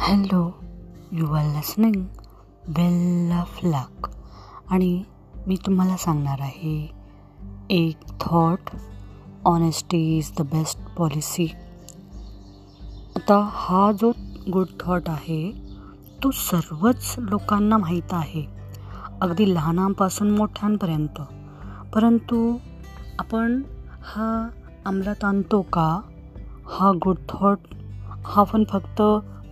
Hello you are listening well of luck. आणि मी तुम्हाला सांगणार आहे एक thought honesty is the best policy आता हा जो गुड थॉट आहे तो सर्वच लोकांना माहीत आहे. अगदी लहानांपासून मोठ्यांपर्यंत. परंतु आपण हा अंमलात आणतो का? हा गुड थॉट हा पण फक्त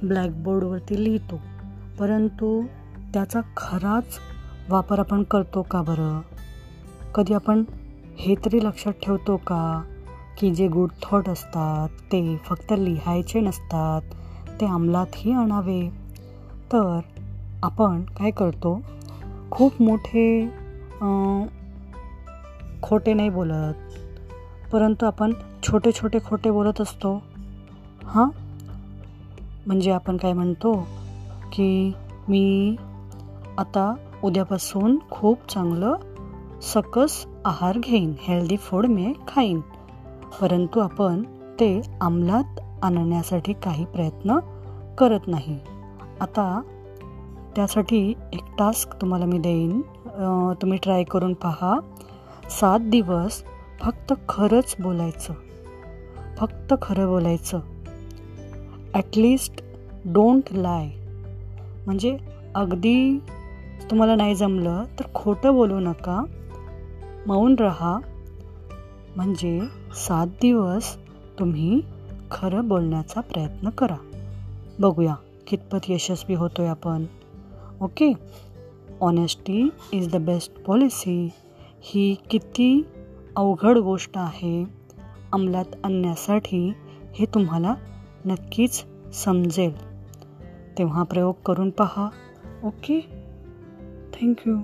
ब्लॅकबोर्डवरती लिहितो. परंतु त्याचा खराच वापर आपण करतो का बरं? कधी आपण हे तरी लक्षात ठेवतो का की जे गुड थॉट असतात ते फक्त लिहायचे नसतात ते अंमलातही आणावे? तर आपण काय करतो? खूप मोठे खोटे नाही बोलत परंतु आपण छोटे छोटे खोटे बोलत असतो. हां? म्हणजे आपण काय म्हणतो की मी आता उद्यापासून खूप चांगलं सकस आहार घेईन हेल्दी फूड मी खाईन. परंतु आपण ते अंमलात आणण्यासाठी काही प्रयत्न करत नाही. आता त्यासाठी एक टास्क तुम्हाला मी देईन. तुम्ही ट्राय करून पहा. सात दिवस फक्त खरंच बोलायचं. फक्त खरं बोलायचं. ॲटलिस्ट डोंट लाय म्हणजे अगदी तुम्हाला नाही जमलं तर खोटं बोलू नका. मौन रहा. म्हणजे सात दिवस तुम्ही खरं बोलण्याचा प्रयत्न करा. बघूया कितपत यशस्वी होतो आहे आपण. Okay honesty is the best policy ही किती अवघड गोष्ट आहे. अंमलात आणण्यासाठी हे तुम्हाला नक्कीच समजेल. तेव्हा प्रयोग करून पहा. ओके? Thank you.